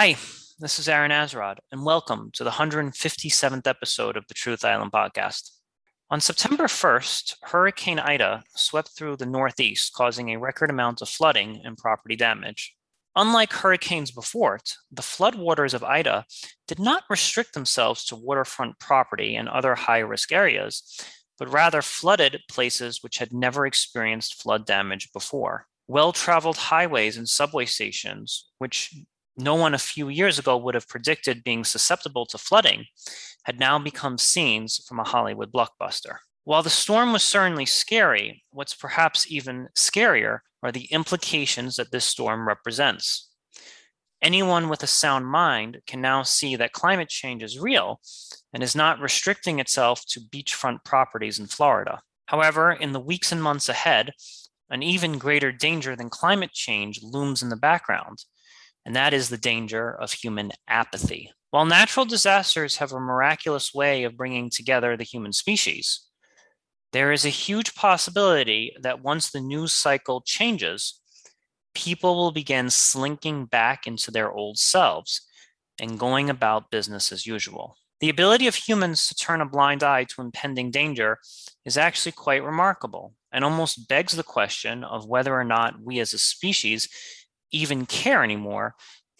Hi, this is Aaron Azrod, and welcome to the 157th episode of the Truth Island podcast. On September 1st, Hurricane Ida swept through the Northeast, causing a record amount of flooding and property damage. Unlike hurricanes before it, the floodwaters of Ida did not restrict themselves to waterfront property and other high risk areas, but rather flooded places which had never experienced flood damage before. Well traveled highways and subway stations, which no one a few years ago would have predicted being susceptible to flooding, had now become scenes from a Hollywood blockbuster. While the storm was certainly scary, what's perhaps even scarier are the implications that this storm represents. Anyone with a sound mind can now see that climate change is real and is not restricting itself to beachfront properties in Florida. However, in the weeks and months ahead, an even greater danger than climate change looms in the background, and that is the danger of human apathy. While natural disasters have a miraculous way of bringing together the human species, there is a huge possibility that once the news cycle changes, people will begin slinking back into their old selves and going about business as usual. The ability of humans to turn a blind eye to impending danger is actually quite remarkable and almost begs the question of whether or not we as a species even care anymore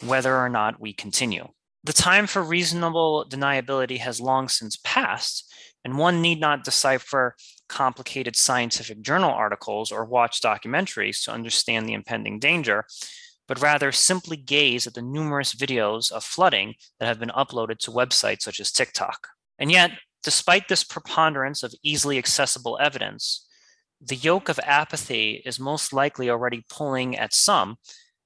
whether or not we continue. The time for reasonable deniability has long since passed, and one need not decipher complicated scientific journal articles or watch documentaries to understand the impending danger, but rather simply gaze at the numerous videos of flooding that have been uploaded to websites such as TikTok. And yet, despite this preponderance of easily accessible evidence, the yoke of apathy is most likely already pulling at some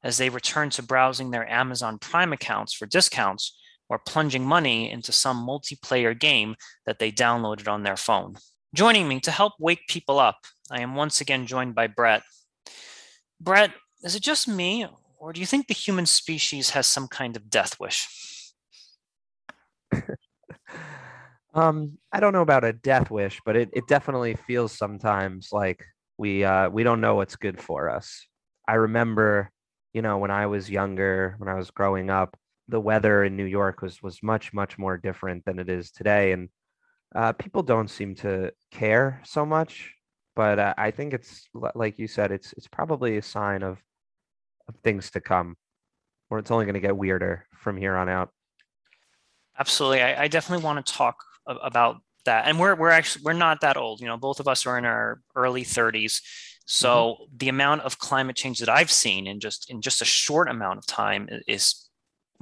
as they return to browsing their Amazon Prime accounts for discounts or plunging money into some multiplayer game that they downloaded on their phone. Joining me to help wake people up, I am once again joined by Brett. Brett, is it just me, or do you think the human species has some kind of death wish? um, I don't know about a death wish, but it, it definitely feels sometimes like we uh, we don't know what's good for us. I remember you know, when I was younger, when I was growing up, the weather in New York was was much much more different than it is today, and uh, people don't seem to care so much. But uh, I think it's like you said, it's it's probably a sign of of things to come, or it's only going to get weirder from here on out. Absolutely, I, I definitely want to talk about that, and we're we're actually we're not that old. You know, both of us are in our early 30s so mm-hmm. the amount of climate change that I've seen in just in just a short amount of time is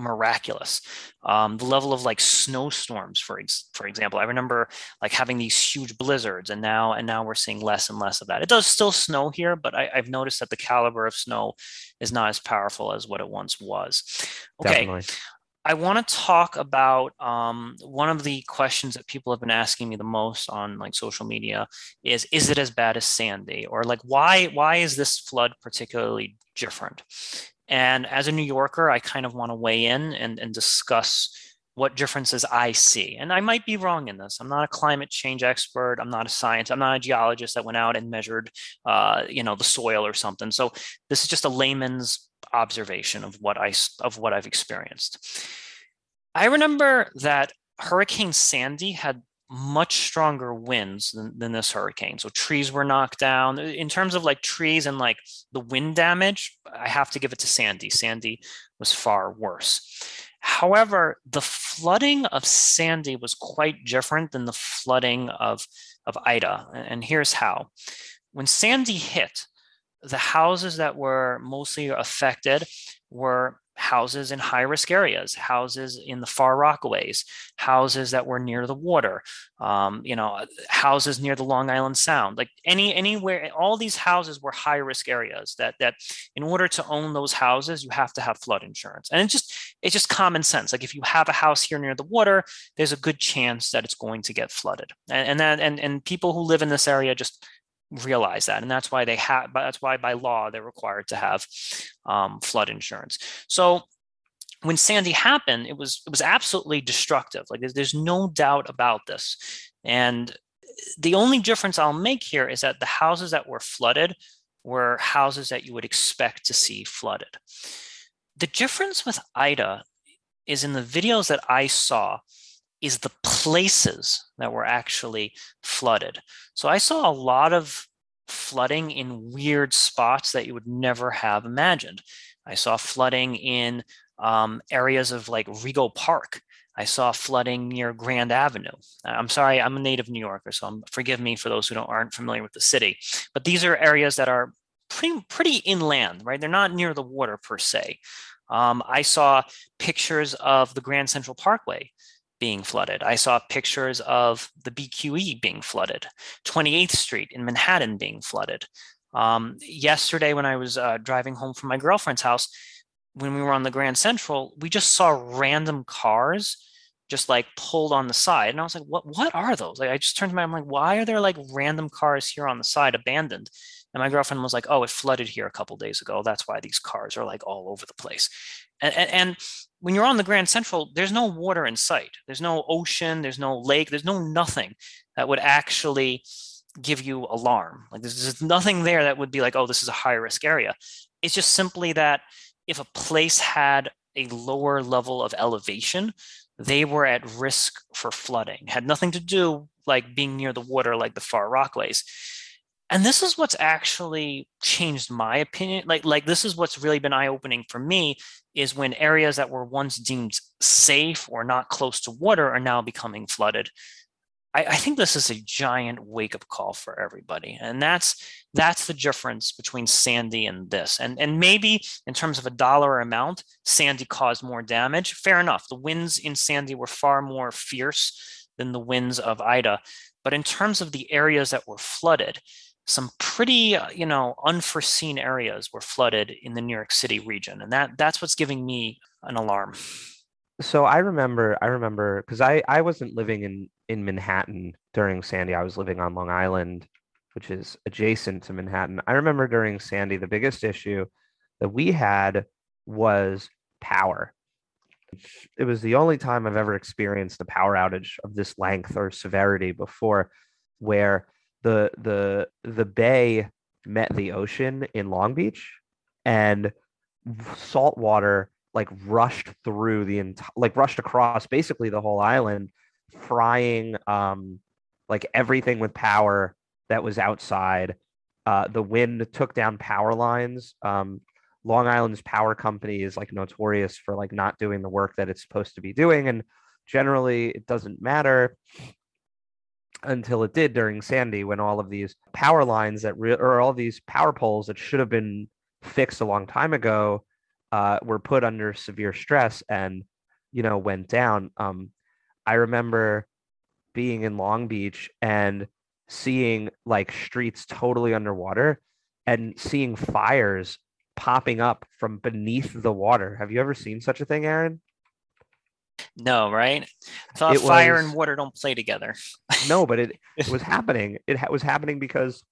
miraculous. Um, the level of like snowstorms, for ex- for example, I remember like having these huge blizzards, and now and now we're seeing less and less of that. It does still snow here, but I, have noticed that the caliber of snow is not as powerful as what it once was. Okay. Definitely. I want to talk about um, one of the questions that people have been asking me the most on like social media is is it as bad as Sandy or like why why is this flood particularly different? And as a New Yorker, I kind of want to weigh in and, and discuss what differences I see. And I might be wrong in this. I'm not a climate change expert. I'm not a scientist. I'm not a geologist that went out and measured, uh, you know, the soil or something. So this is just a layman's observation of what I of what I've experienced. I remember that Hurricane Sandy had much stronger winds than, than this hurricane. So trees were knocked down. In terms of like trees and like the wind damage, I have to give it to Sandy. Sandy was far worse. However, the flooding of Sandy was quite different than the flooding of, of Ida. And here's how. When Sandy hit, the houses that were mostly affected were houses in high risk areas, houses in the far Rockaways, houses that were near the water, um, you know, houses near the Long Island Sound, like any anywhere, all these houses were high risk areas that that in order to own those houses, you have to have flood insurance. And it's just it's just common sense. Like if you have a house here near the water, there's a good chance that it's going to get flooded. And, and that and and people who live in this area just realize that and that's why they have that's why by law they're required to have um, flood insurance. So when sandy happened it was it was absolutely destructive like there's, there's no doubt about this. And the only difference i'll make here is that the houses that were flooded were houses that you would expect to see flooded. The difference with ida is in the videos that I saw is the places that were actually flooded. So I saw a lot of flooding in weird spots that you would never have imagined. I saw flooding in um, areas of like Rego Park. I saw flooding near Grand Avenue. I'm sorry, I'm a native New Yorker, so I'm, forgive me for those who don't aren't familiar with the city. But these are areas that are pretty pretty inland, right? They're not near the water per se. Um, I saw pictures of the Grand Central Parkway being flooded. I saw pictures of the BQE being flooded, 28th Street in Manhattan being flooded. Um, yesterday, when I was uh, driving home from my girlfriend's house, when we were on the Grand Central, we just saw random cars just like pulled on the side. And I was like, what, what are those? Like, I just turned to my, I'm like, why are there like random cars here on the side abandoned? And my girlfriend was like, oh, it flooded here a couple days ago. That's why these cars are like all over the place. And, and, and when you're on the Grand Central, there's no water in sight. There's no ocean. There's no lake. There's no nothing that would actually give you alarm. Like there's, nothing there that would be like, oh, this is a high risk area. It's just simply that if a place had a lower level of elevation, they were at risk for flooding. Had nothing to do like being near the water like the far rockaways and this is what's actually changed my opinion like like this is what's really been eye-opening for me is when areas that were once deemed safe or not close to water are now becoming flooded. I, I think this is a giant wake-up call for everybody and that's that's the difference between sandy and this. And and maybe in terms of a dollar amount sandy caused more damage. Fair enough the winds in sandy were far more fierce than the winds of ida. But in terms of the areas that were flooded some pretty uh, you know unforeseen areas were flooded in the New York City region and that that's what's giving me an alarm. So I remember I remember cuz I I wasn't living in in Manhattan during Sandy I was living on Long Island which is adjacent to Manhattan. I remember during Sandy the biggest issue that we had was power. It was the only time I've ever experienced a power outage of this length or severity before where the the the bay met the ocean in Long Beach and salt water like rushed through the entire like rushed across basically the whole island frying um like everything with power that was outside. Uh the wind took down power lines. Um long island's power company is like notorious for like not doing the work that it's supposed to be doing and generally it doesn't matter until it did during Sandy when all of these power lines that re- or all these power poles that should have been fixed a long time ago uh, were put under severe stress and you know went down. Um, I remember being in Long Beach and seeing like streets totally underwater and seeing fires popping up from beneath the water. Have you ever seen such a thing, Aaron? No, right? I thought it fire was, and water don't play together. no, but it, it was happening. It ha- was happening because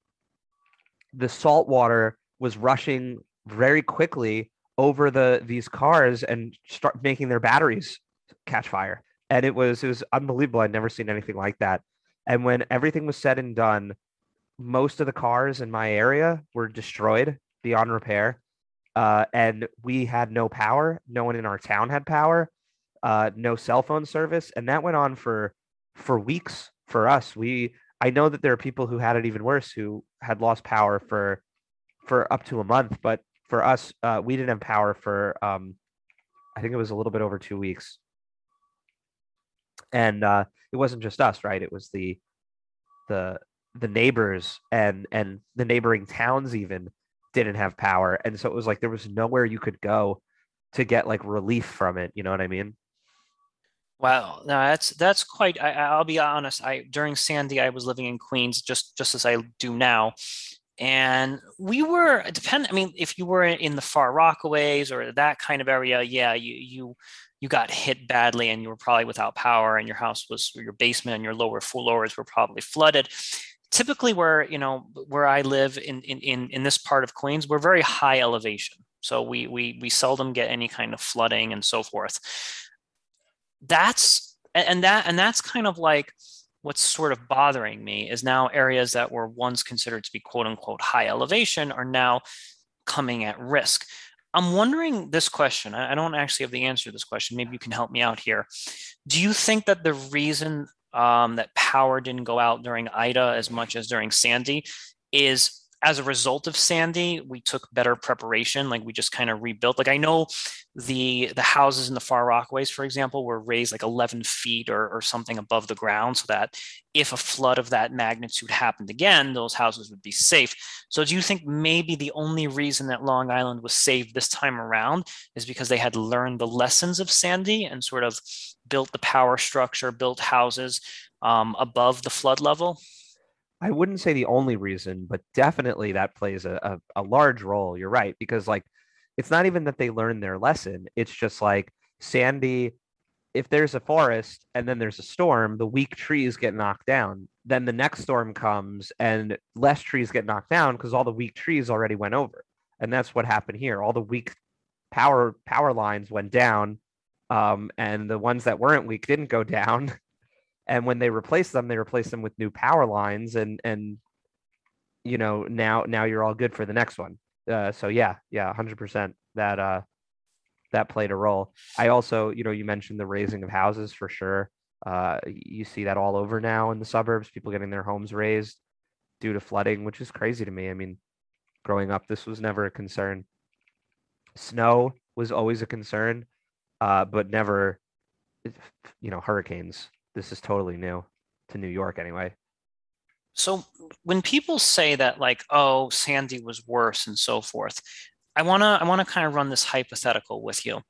the salt water was rushing very quickly over the these cars and start making their batteries catch fire. And it was it was unbelievable. I'd never seen anything like that. And when everything was said and done, most of the cars in my area were destroyed beyond repair. Uh, and we had no power. No one in our town had power uh, no cell phone service, and that went on for for weeks for us. We I know that there are people who had it even worse who had lost power for for up to a month, but for us, uh, we didn't have power for um, I think it was a little bit over two weeks, and uh, it wasn't just us, right? It was the the the neighbors and and the neighboring towns even didn't have power, and so it was like there was nowhere you could go to get like relief from it. You know what I mean? Wow, no, that's that's quite. I, will be honest. I during Sandy, I was living in Queens, just just as I do now, and we were depend. I mean, if you were in the far Rockaways or that kind of area, yeah, you you you got hit badly, and you were probably without power, and your house was your basement and your lower floors were probably flooded. Typically, where you know where I live in in in, in this part of Queens, we're very high elevation, so we we we seldom get any kind of flooding and so forth that's and that and that's kind of like what's sort of bothering me is now areas that were once considered to be quote unquote high elevation are now coming at risk I'm wondering this question. I don't actually have the answer to this question. Maybe you can help me out here. Do you think that the reason um, that power didn't go out during Ida as much as during Sandy is as a result of Sandy, we took better preparation. Like we just kind of rebuilt. Like I know the the houses in the Far Rockaways, for example, were raised like 11 feet or, or something above the ground, so that if a flood of that magnitude happened again, those houses would be safe. So do you think maybe the only reason that Long Island was saved this time around is because they had learned the lessons of Sandy and sort of built the power structure, built houses um, above the flood level? I wouldn't say the only reason, but definitely that plays a, a, a, large role. You're right. Because, like, it's not even that they learn their lesson. It's just like Sandy, if there's a forest and then there's a storm, the weak trees get knocked down. Then the next storm comes and less trees get knocked down because all the weak trees already went over. And that's what happened here. All the weak power power lines went down. Um, and the ones that weren't weak didn't go down. And when they replace them they replace them with new power lines and and you know now now you're all good for the next one. Uh, so yeah yeah 100% that uh that played a role. I also you know you mentioned the raising of houses for sure. Uh you see that all over now in the suburbs people getting their homes raised due to flooding which is crazy to me. I mean growing up this was never a concern. Snow was always a concern uh but never you know hurricanes this is totally new to New York anyway. So when people say that like, oh, Sandy was worse and so forth, I wanna I wanna kind of run this hypothetical with you.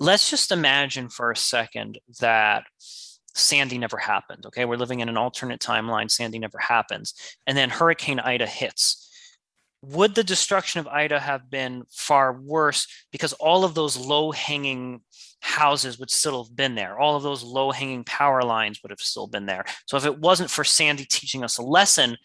Let's just imagine for a second that Sandy never happened. Okay, we're living in an alternate timeline. Sandy never happens, and then Hurricane Ida hits. Would the destruction of Ida have been far worse because all of those low hanging houses would still have been there. All of those low hanging power lines would have still been there. So if it wasn't for Sandy teaching us a lesson,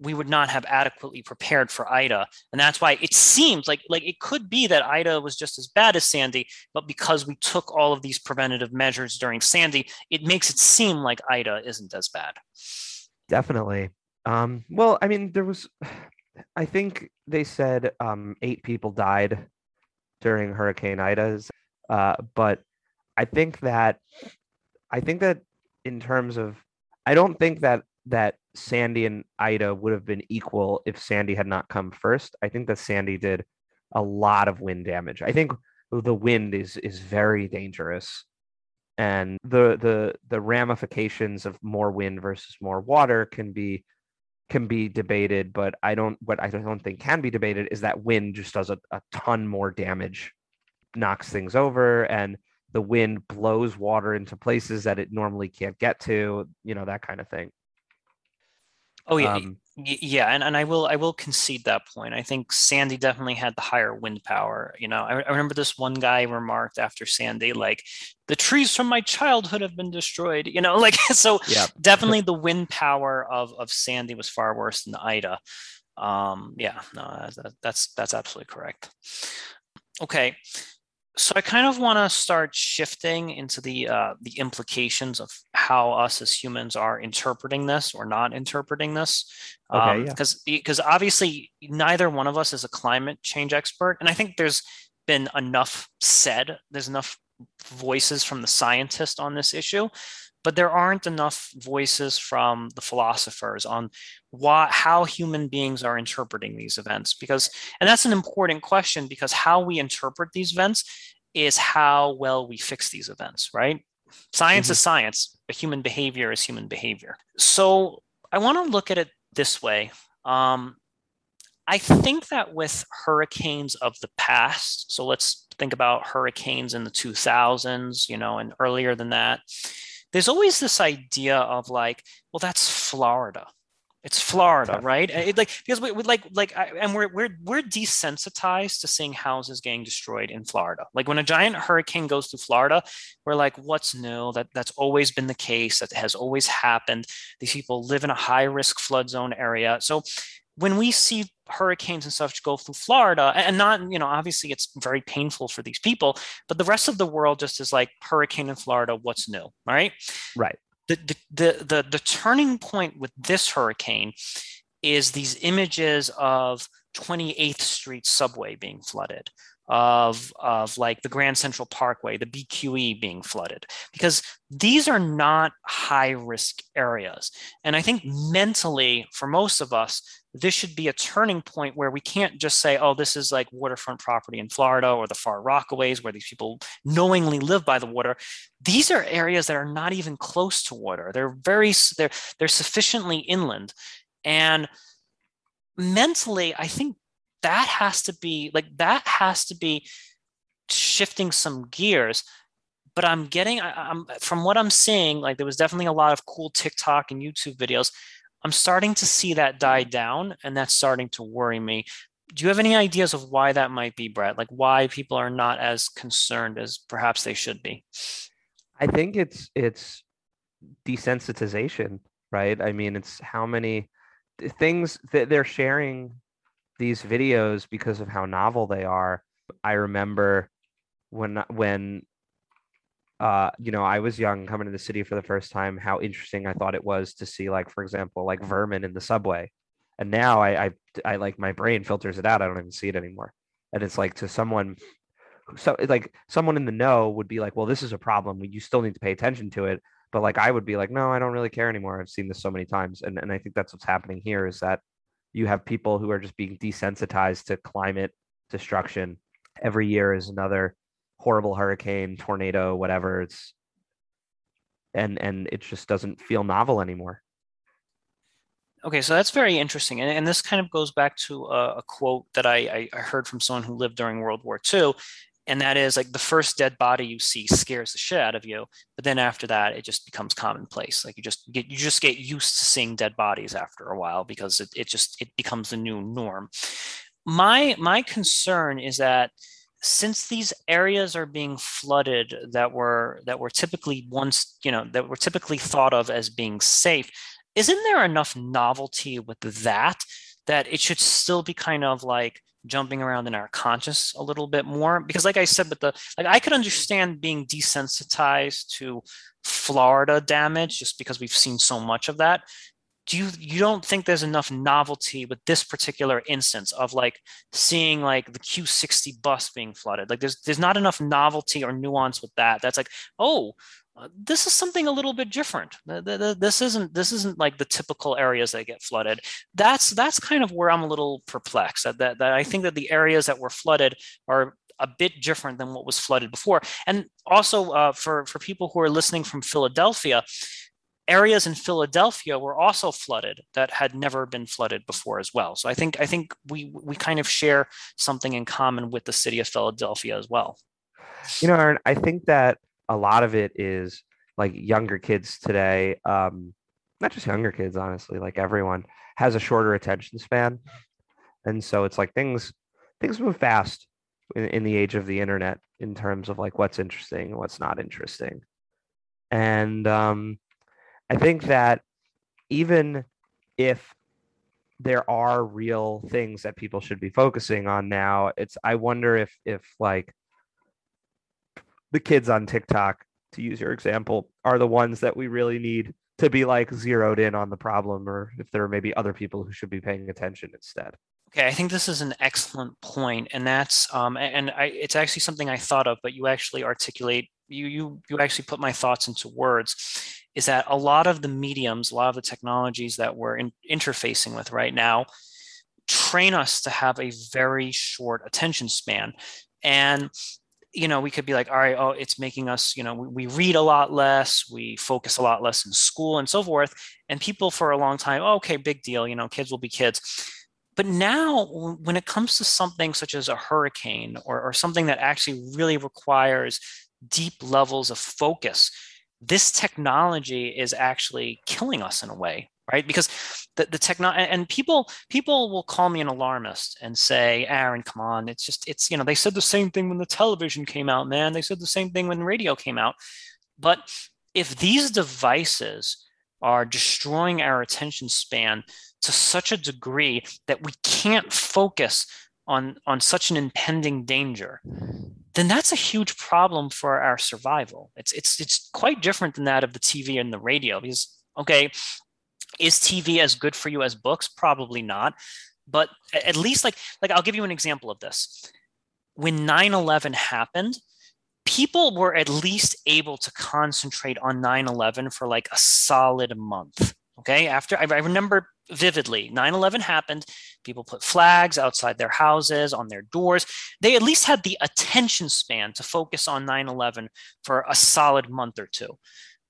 we would not have adequately prepared for Ida. And that's why it seems like like it could be that Ida was just as bad as Sandy, but because we took all of these preventative measures during Sandy, it makes it seem like Ida isn't as bad. Definitely. Um, well, I mean, there was I think they said um, eight people died during Hurricane Ida. Uh, but I think that I think that in terms of I don't think that that Sandy and Ida would have been equal if Sandy had not come first. I think that Sandy did a lot of wind damage. I think the wind is is very dangerous and the the the ramifications of more wind versus more water can be can be debated but i don't what i don't think can be debated is that wind just does a, a ton more damage knocks things over and the wind blows water into places that it normally can't get to, you know, that kind of thing. Oh yeah, um, yeah, and, and I will I will concede that point. I think Sandy definitely had the higher wind power. You know, I, I remember this one guy remarked after Sandy, like, the trees from my childhood have been destroyed. You know, like so. Yeah. definitely the wind power of of Sandy was far worse than Ida. Um, yeah, no, that, that's that's absolutely correct. Okay, so I kind of want to start shifting into the uh, the implications of how us as humans are interpreting this or not interpreting this. Okay, because um, yeah. because obviously neither one of us is a climate change expert, and I think there's been enough said. There's enough voices from the scientists on this issue but there aren't enough voices from the philosophers on why, how human beings are interpreting these events because and that's an important question because how we interpret these events is how well we fix these events right science mm-hmm. is science but human behavior is human behavior so i want to look at it this way um, i think that with hurricanes of the past so let's think about hurricanes in the 2000s you know and earlier than that there's always this idea of like, well, that's Florida. It's Florida, right? It, like because we, we like like I, and we're we're we're desensitized to seeing houses getting destroyed in Florida. Like when a giant hurricane goes through Florida, we're like, what's new? That that's always been the case. That has always happened. These people live in a high risk flood zone area. So when we see hurricanes and stuff go through Florida, and not, you know, obviously it's very painful for these people, but the rest of the world just is like hurricane in Florida, what's new, right? Right. The, the, the, the, the turning point with this hurricane is these images of 28th Street subway being flooded. of, of like the Grand Central Parkway, the BQE being flooded, because these are not high risk areas. And I think mentally, for most of us, this should be a turning point where we can't just say, oh, this is like waterfront property in Florida or the far Rockaways where these people knowingly live by the water. These are areas that are not even close to water. They're very, they're, they're sufficiently inland. And mentally, I think that has to be like, that has to be shifting some gears but I'm getting, I, am from what I'm seeing, like there was definitely a lot of cool TikTok and YouTube videos. I'm starting to see that die down, and that's starting to worry me. Do you have any ideas of why that might be, Brett? Like why people are not as concerned as perhaps they should be? I think it's it's desensitization, right? I mean, it's how many things that they're sharing these videos because of how novel they are. I remember when when uh, you know, I was young coming to the city for the first time, how interesting I thought it was to see, like, for example, like vermin in the subway. And now I, I, I like my brain filters it out. I don't even see it anymore. And it's like to someone, so like someone in the know would be like, well, this is a problem. You still need to pay attention to it. But like I would be like, no, I don't really care anymore. I've seen this so many times. And, and I think that's what's happening here is that you have people who are just being desensitized to climate destruction. Every year is another horrible hurricane, tornado, whatever. It's and and it just doesn't feel novel anymore. Okay, so that's very interesting, and, and this kind of goes back to a, a quote that I, I heard from someone who lived during World War II, and that is like the first dead body you see scares the shit out of you, but then after that it just becomes commonplace. Like you just get you just get used to seeing dead bodies after a while because it, it just it becomes the new norm. My my concern is that since these areas are being flooded that were that were typically once you know that were typically thought of as being safe isn't there enough novelty with that that it should still be kind of like jumping around in our conscious a little bit more? Because like i said with the like i could understand being desensitized to florida damage just because we've seen so much of that do you you don't think there's enough novelty with this particular instance of like seeing like the Q60 bus being flooded? Like there's there's not enough novelty or nuance with that. That's like, oh, uh, this is something a little bit different. This isn't this isn't like the typical areas that get flooded. That's that's kind of where I'm a little perplexed. That that, that I think that the areas that were flooded are a bit different than what was flooded before. And also uh, for for people who are listening from Philadelphia, areas in Philadelphia were also flooded that had never been flooded before as well. So I think I think we we kind of share something in common with the city of Philadelphia as well. You know, Aaron, I think that a lot of it is like younger kids today, um, not just younger kids, honestly, like everyone has a shorter attention span. And so it's like things things move fast in, in the age of the internet in terms of like what's interesting and what's not interesting. And um, I think that even if there are real things that people should be focusing on now, it's I wonder if if like the kids on TikTok, to use your example, are the ones that we really need to be like zeroed in on the problem, or if there are maybe other people who should be paying attention instead. Okay, I think this is an excellent point, and that's um, and I, it's actually something I thought of, but you actually articulate you you you actually put my thoughts into words is that a lot of the mediums, a lot of the technologies that we're in, interfacing with right now train us to have a very short attention span. And you know, we could be like, all right, oh, it's making us, you know, we, we, read a lot less, we focus a lot less in school and so forth. And people for a long time, oh, okay, big deal, you know, kids will be kids. But now, when it comes to something such as a hurricane or, or something that actually really requires deep levels of focus, this technology is actually killing us in a way right? Because the, the and people people will call me an alarmist and say aaron come on it's just it's you know they said the same thing when the television came out man. They said the same thing when radio came out. But if these devices are destroying our attention span to such a degree that we can't focus on on such an impending danger then that's a huge problem for our survival. It's it's it's quite different than that of the TV and the radio because okay, is TV as good for you as books? Probably not. But at least like like I'll give you an example of this. when 9-11 happened people were at least able to concentrate on 9-11 for like a solid month okay after i, I remember vividly. 9-11 happened. People put flags outside their houses on their doors. They at least had the attention span to focus on 9-11 for a solid month or two.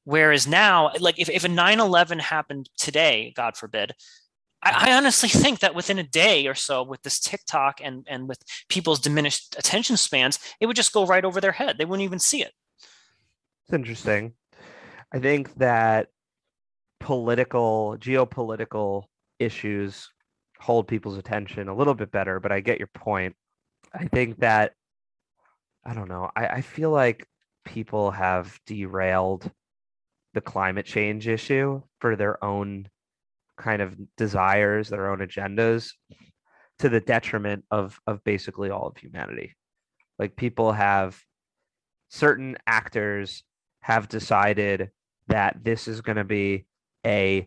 Whereas now like if, if a 9-11 happened today god forbid I, I honestly think that within a day or so with this tiktok and and with people's diminished attention spans it would just go right over their head. They wouldn't even see it. It's interesting. I think that political, geopolitical issues hold people's attention a little bit better, but I get your point. I think that, I don't know, I, I feel like people have derailed the climate change issue for their own kind of desires, their own agendas to the detriment of of basically all of humanity. Like people have certain actors have decided that this is going to be a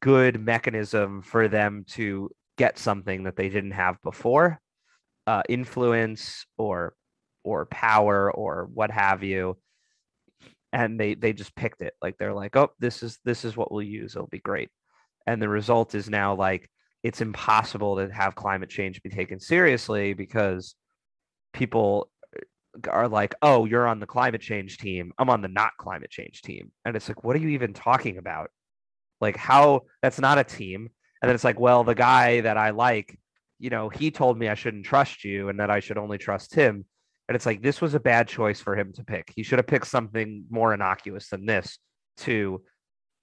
good mechanism for them to get something that they didn't have before uh, influence or or power or what have you and they they just picked it like they're like oh this is this is what we'll use it'll be great and the result is now like it's impossible to have climate change be taken seriously because people are like, oh, you're on the climate change team. I'm on the not climate change team. And it's like, what are you even talking about? Like, how that's not a team. And then it's like, well, the guy that I like, you know, he told me I shouldn't trust you and that I should only trust him. And it's like, this was a bad choice for him to pick. He should have picked something more innocuous than this to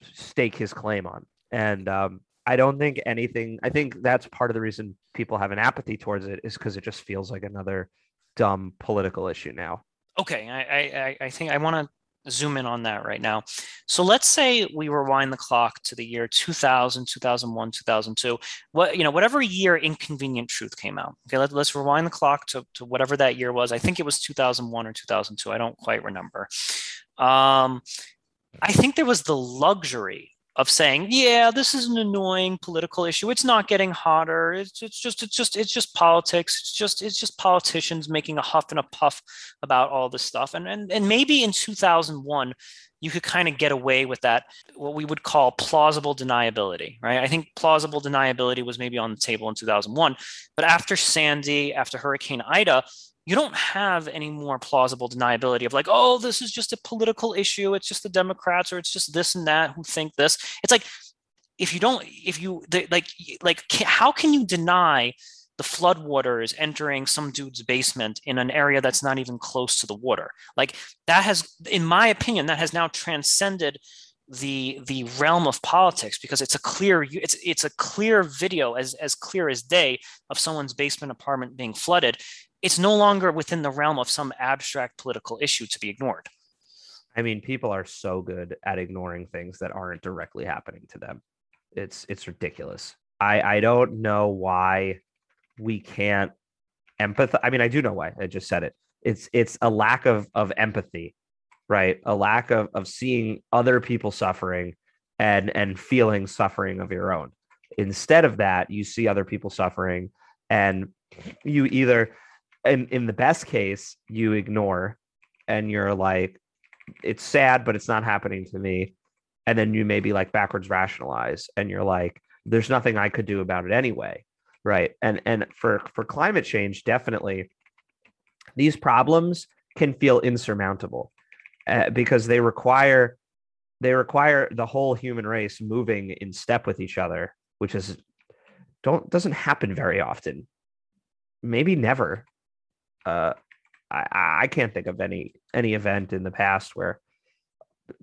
stake his claim on. And um, I don't think anything, I think that's part of the reason people have an apathy towards it is because it just feels like another dumb political issue now. Okay, I I, I think I want to zoom in on that right now. So let's say we rewind the clock to the year 2000, 2001, 2002. What you know, whatever year Inconvenient Truth came out. Okay, let, let's rewind the clock to, to whatever that year was. I think it was 2001 or 2002. I don't quite remember. Um, I think there was the luxury of saying, yeah, this is an annoying political issue. It's not getting hotter. It's, it's just it's just it's just politics. It's just it's just politicians making a huff and a puff about all this stuff. And and and maybe in 2001 you could kind of get away with that what we would call plausible deniability, right? I think plausible deniability was maybe on the table in 2001, but after Sandy, after Hurricane Ida, you don't have any more plausible deniability of like, oh, this is just a political issue. It's just the Democrats or it's just this and that who think this. It's like if you don't, if you like, like how can you deny the floodwaters entering some dude's basement in an area that's not even close to the water? Like that has, in my opinion, that has now transcended the the realm of politics because it's a clear it's it's a clear video as as clear as day of someone's basement apartment being flooded it's no longer within the realm of some abstract political issue to be ignored. I mean, people are so good at ignoring things that aren't directly happening to them. It's it's ridiculous. I I don't know why we can't empathize. I mean, I do know why. I just said it. It's it's a lack of of empathy, right? A lack of of seeing other people suffering and and feeling suffering of your own. Instead of that, you see other people suffering and you either in in the best case you ignore and you're like it's sad but it's not happening to me. And then you maybe like backwards rationalize and you're like there's nothing i could do about it anyway right? And and for for climate change definitely these problems can feel insurmountable uh, because they require they require the whole human race moving in step with each other which is don't doesn't happen very often. Maybe never uh, I, I can't think of any any event in the past where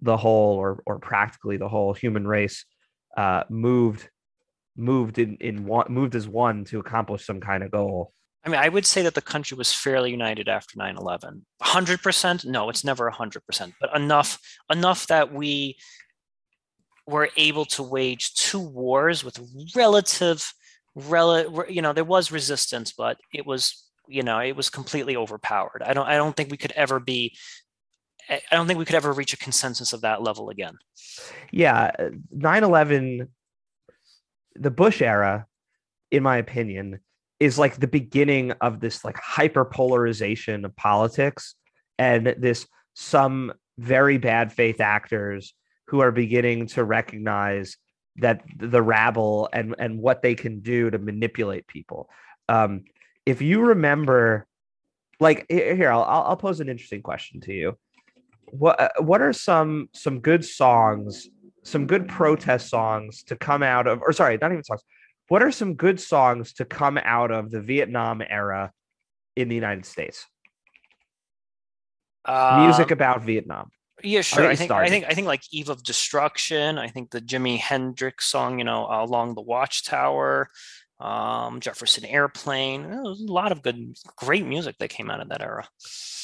the whole or or practically the whole human race uh, moved moved in in one moved as one to accomplish some kind of goal. I mean, I would say that the country was fairly united after 9/11. 100%? No, it's never 100%, but enough enough that we were able to wage two wars with relative rel- you know, there was resistance, but it was you know it was completely overpowered i don't i don't think we could ever be i don't think we could ever reach a consensus of that level again yeah 9-11 the bush era in my opinion is like the beginning of this like hyper polarization of politics and this some very bad faith actors who are beginning to recognize that the rabble and and what they can do to manipulate people. Um, if you remember, like here, I'll I'll pose an interesting question to you. What uh, what are some some good songs, some good protest songs to come out of, or sorry, not even songs. What are some good songs to come out of the Vietnam era in the United States? Um, Music about Vietnam. Yeah, sure. I think I think I think like Eve of Destruction. I think the Jimi Hendrix song, you know, along the Watchtower, um, Jefferson Airplane. There was a lot of good, great music that came out of that era.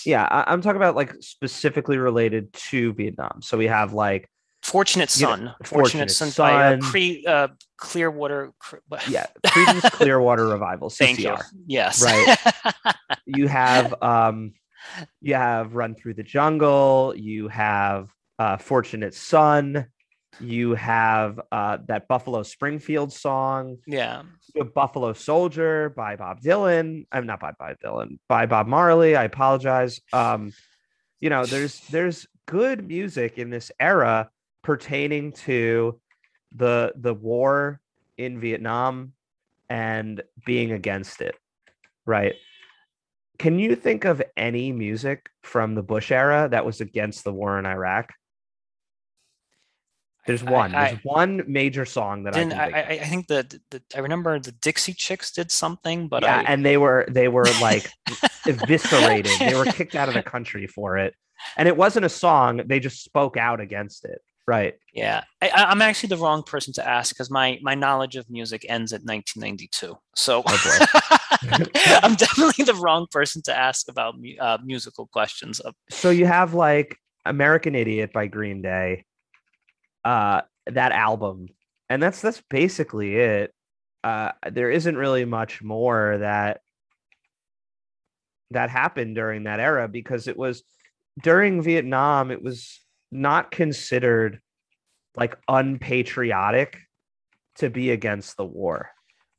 Yeah, I, I'm talking about like specifically related to Vietnam. So we have like Fortunate You know, Son, Fortunate Fortunate Son, by uh, Son. Cre- uh, Clearwater. Yeah, Creedence Clearwater Revival, Thank you. CCR. Yes. Right. You have um, you have Run Through the Jungle. You have uh, Fortunate Son. You have uh, that Buffalo Springfield song. yeah. Buffalo Soldier by Bob Dylan. I'm not by Bob Dylan, by Bob Marley. I apologize. Um, you know, there's there's good music in this era pertaining to the the war in Vietnam and being against it, right? Can you think of any music from the Bush era that was against the war in Iraq? There's one. I- There's one major song that I I, can think I? I think that I remember the Dixie Chicks did something, but yeah, I, and they were they were like eviscerated. They were kicked out of the country for it, and it wasn't a song. They just spoke out against it. Right. Yeah, I, I- I'm actually the wrong person to ask because my my knowledge of music ends at 1992. So Oh, I'm definitely the wrong person to ask about uh, musical questions. Of, So you have like American Idiot by Green Day, uh, that album, and that's that's basically it. Uh, there isn't really much more that that happened during that era because it was during Vietnam. It was not considered like unpatriotic to be against the war.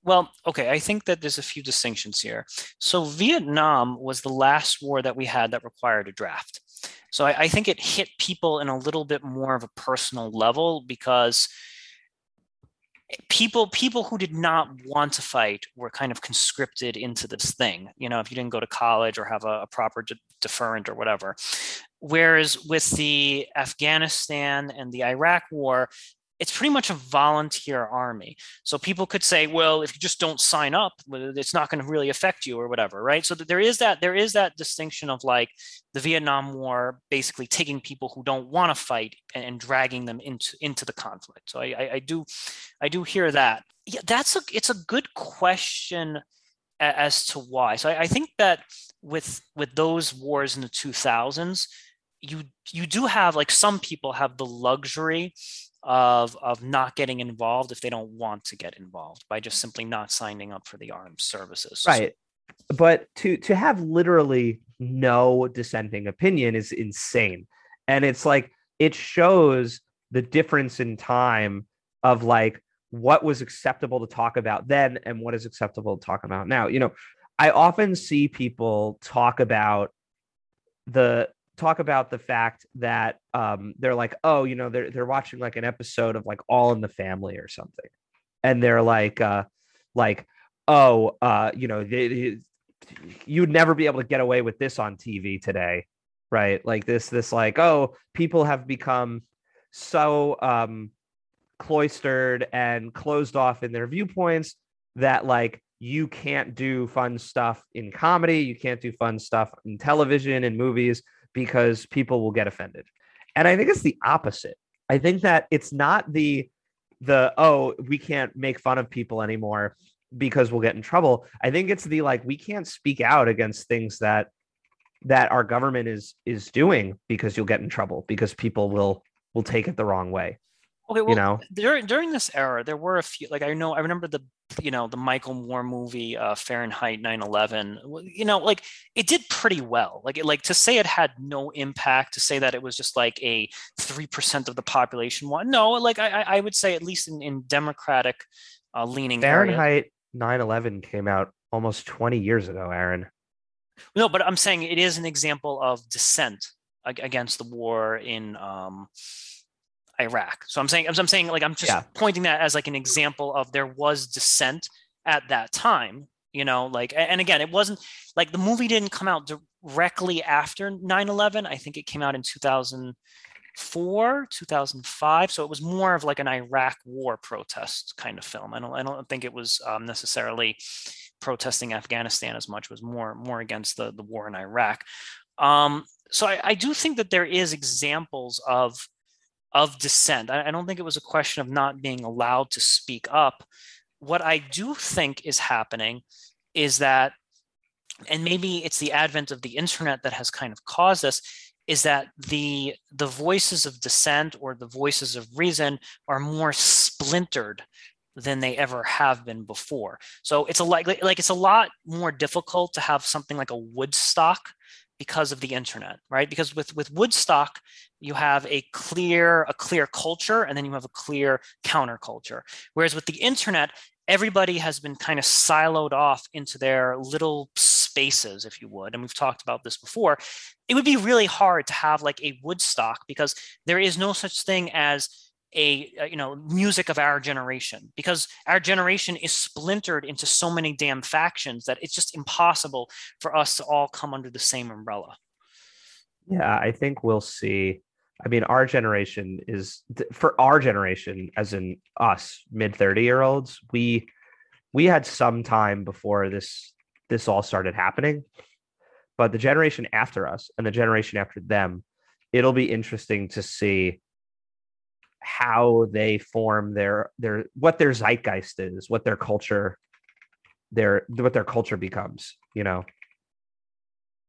Well, okay, I think that there's a few distinctions here. So Vietnam was the last war that we had that required a draft. So I, I think it hit people in a little bit more of a personal level because people people who did not want to fight were kind of conscripted into this thing you know if you didn't go to college or have a, a proper de- deferent or whatever whereas with the afghanistan and the iraq war it's pretty much a volunteer army so people could say well if you just don't sign up it's not going to really affect you or whatever right so there is that there is that distinction of like the vietnam war basically taking people who don't want to fight and, dragging them into into the conflict so I, I i do I do hear that. Yeah, that's a it's a good question as to why. So I, I think that with with those wars in the 2000s, you you do have like some people have the luxury of of not getting involved if they don't want to get involved by just simply not signing up for the armed services. Right. But to to have literally no dissenting opinion is insane. And it's like it shows the difference in time of like what was acceptable to talk about then and what is acceptable to talk about now. You know i often see people talk about the talk about the fact that um they're like oh you know they're they're watching like an episode of like all in the family or something. And they're like uh like oh uh you know they, they- you'd never be able to get away with this on tv today right? Like this this like oh people have become so um cloistered and closed off in their viewpoints that like you can't do fun stuff in comedy you can't do fun stuff in television and movies because people will get offended. And i think it's the opposite. I think that it's not the the oh we can't make fun of people anymore because we'll get in trouble. I think it's the like we can't speak out against things that that our government is is doing because you'll get in trouble because people will will take it the wrong way Okay, well, you know? during during this era, there were a few. Like I know, I remember the you know the Michael Moore movie uh, Fahrenheit 9/11. You know, like it did pretty well. Like it, like to say it had no impact, to say that it was just like a three percent of the population. One, no, like I I would say at least in in Democratic uh, leaning fahrenheit 9-11 came out almost 20 years ago, Aaron. No, but I'm saying it is an example of dissent against the war in um, Iraq. So I'm saying, I'm saying, like, I'm just yeah. pointing that as like an example of there was dissent at that time. You know, like, and again, it wasn't like the movie didn't come out directly after 9/11. I think it came out in 2004, 2005. So it was more of like an Iraq War protest kind of film. I don't, I don't think it was um, necessarily protesting Afghanistan as much. It was more, more against the the war in Iraq. Um, so I, I do think that there is examples of of dissent. I, I don't think it was a question of not being allowed to speak up. What I do think is happening is that, and maybe it's the advent of the internet that has kind of caused this, is that the the voices of dissent or the voices of reason are more splintered than they ever have been before. So it's a like like it's a lot more difficult to have something like a Woodstock because of the internet right? Because with with woodstock you have a clear a clear culture and then you have a clear counterculture. Whereas with the internet everybody has been kind of siloed off into their little spaces if you would and we've talked about this before. It would be really hard to have like a woodstock because there is no such thing as a, uh, you know music of our generation because our generation is splintered into so many damn factions that it's just impossible for us to all come under the same umbrella. Yeah i think we'll see. I mean our generation is for our generation as in us mid 30 year olds we we had some time before this this all started happening. But the generation after us and the generation after them it'll be interesting to see how they form their their what their zeitgeist is, what their culture their what their culture becomes, you know.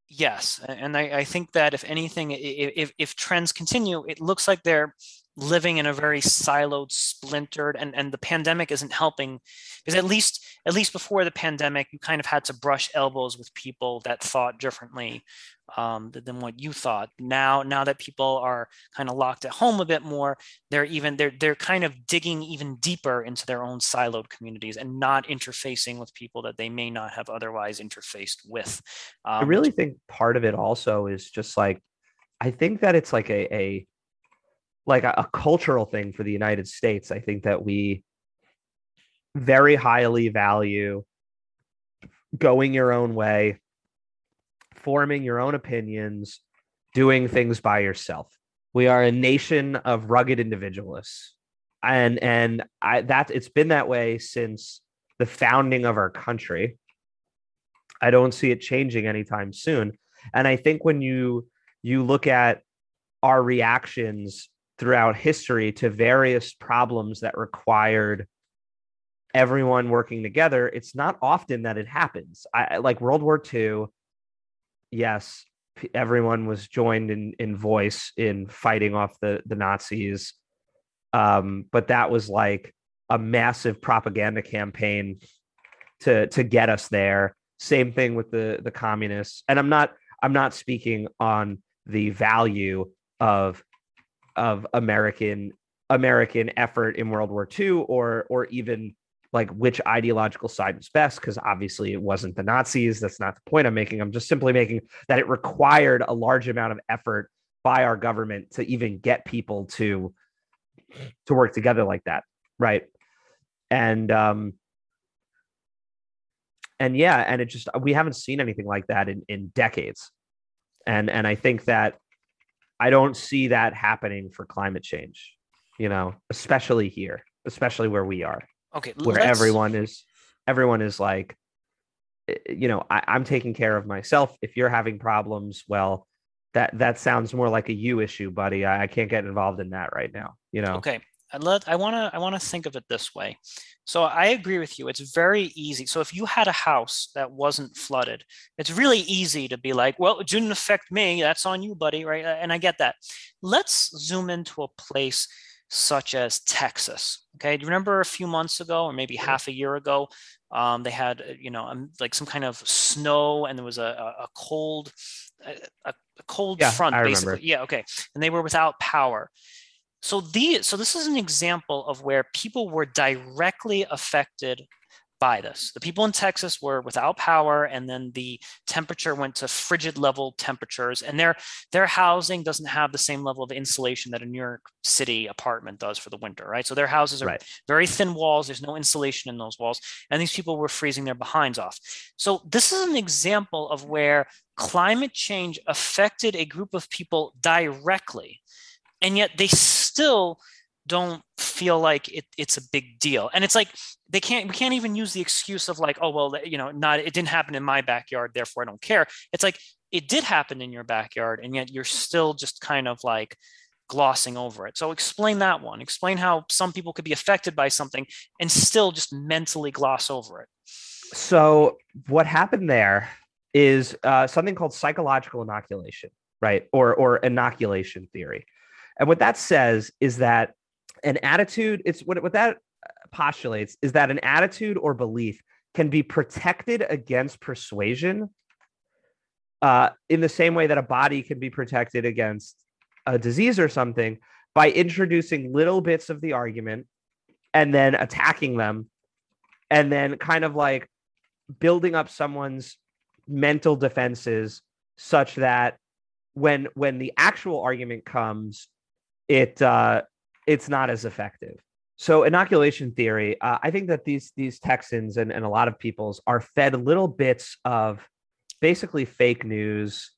Yes, and I, I think that if anything, if if trends continue, it looks like they're living in a very siloed splintered and and the pandemic isn't helping because at least at least before the pandemic you kind of had to brush elbows with people that thought differently um, than what you thought. Now now that people are kind of locked at home a bit more they're even they're they're kind of digging even deeper into their own siloed communities and not interfacing with people that they may not have otherwise interfaced with um, i really think part of it also is just like i think that it's like a, a like a, cultural thing for the United States. I think that we very highly value going your own way, forming your own opinions, doing things by yourself. We are a nation of rugged individualists. And and I that it's been that way since the founding of our country. I don't see it changing anytime soon. And I think when you you look at our reactions throughout history to various problems that required everyone working together it's not often that it happens. I like world war ii yes everyone was joined in in voice in fighting off the the nazis um but that was like a massive propaganda campaign to to get us there. Same thing with the the communists. And i'm not i'm not speaking on the value of of American American effort in World War II, or or even like which ideological side was best, because obviously it wasn't the Nazis. That's not the point I'm making. I'm just simply making that it required a large amount of effort by our government to even get people to to work together like that, right? And um and yeah, and it just we haven't seen anything like that in in decades. And and I think that I don't see that happening for climate change, you know, especially here, especially where we are. Okay. Where everyone is, everyone is like, eh, you know, I, I'm taking care of myself. If you're having problems, well, that that sounds more like a you issue, buddy. I, I can't get involved in that right now. You know. Okay. I let I want to I want to think of it this way. So I agree with you. It's very easy. So if you had a house that wasn't flooded, it's really easy to be like, well, it didn't affect me. That's on you, buddy, right? And I get that. Let's zoom into a place such as Texas. Okay, do you remember a few months ago, or maybe half a year ago, um, they had uh, you know um, like some kind of snow, and there was a, a cold, a, a cold yeah, front, I basically. Remember. Yeah, okay, and they were without power so the so this is an example of where people were directly affected by this. The people in Texas were without power, and then the temperature went to frigid level temperatures, and their their housing doesn't have the same level of insulation that a New York City apartment does for the winter, right? So their houses are right. very thin walls. There's no insulation in those walls, and these people were freezing their behinds off. So this is an example of where climate change affected a group of people directly, and yet they still don't feel like it, it's a big deal. And it's like they can't we can't even use the excuse of like oh well you know not it didn't happen in my backyard therefore i don't care. It's like it did happen in your backyard and yet you're still just kind of like glossing over it. So explain that one. Explain how some people could be affected by something and still just mentally gloss over it. So what happened there is uh, something called psychological inoculation right? Or or inoculation theory and what that says is that an attitude it's what, what that postulates is that an attitude or belief can be protected against persuasion uh, in the same way that a body can be protected against a disease or something by introducing little bits of the argument and then attacking them and then kind of like building up someone's mental defenses such that when when the actual argument comes it uh it's not as effective. So inoculation theory, uh, I think that these these Texans and, and a lot of people's are fed little bits of basically fake news,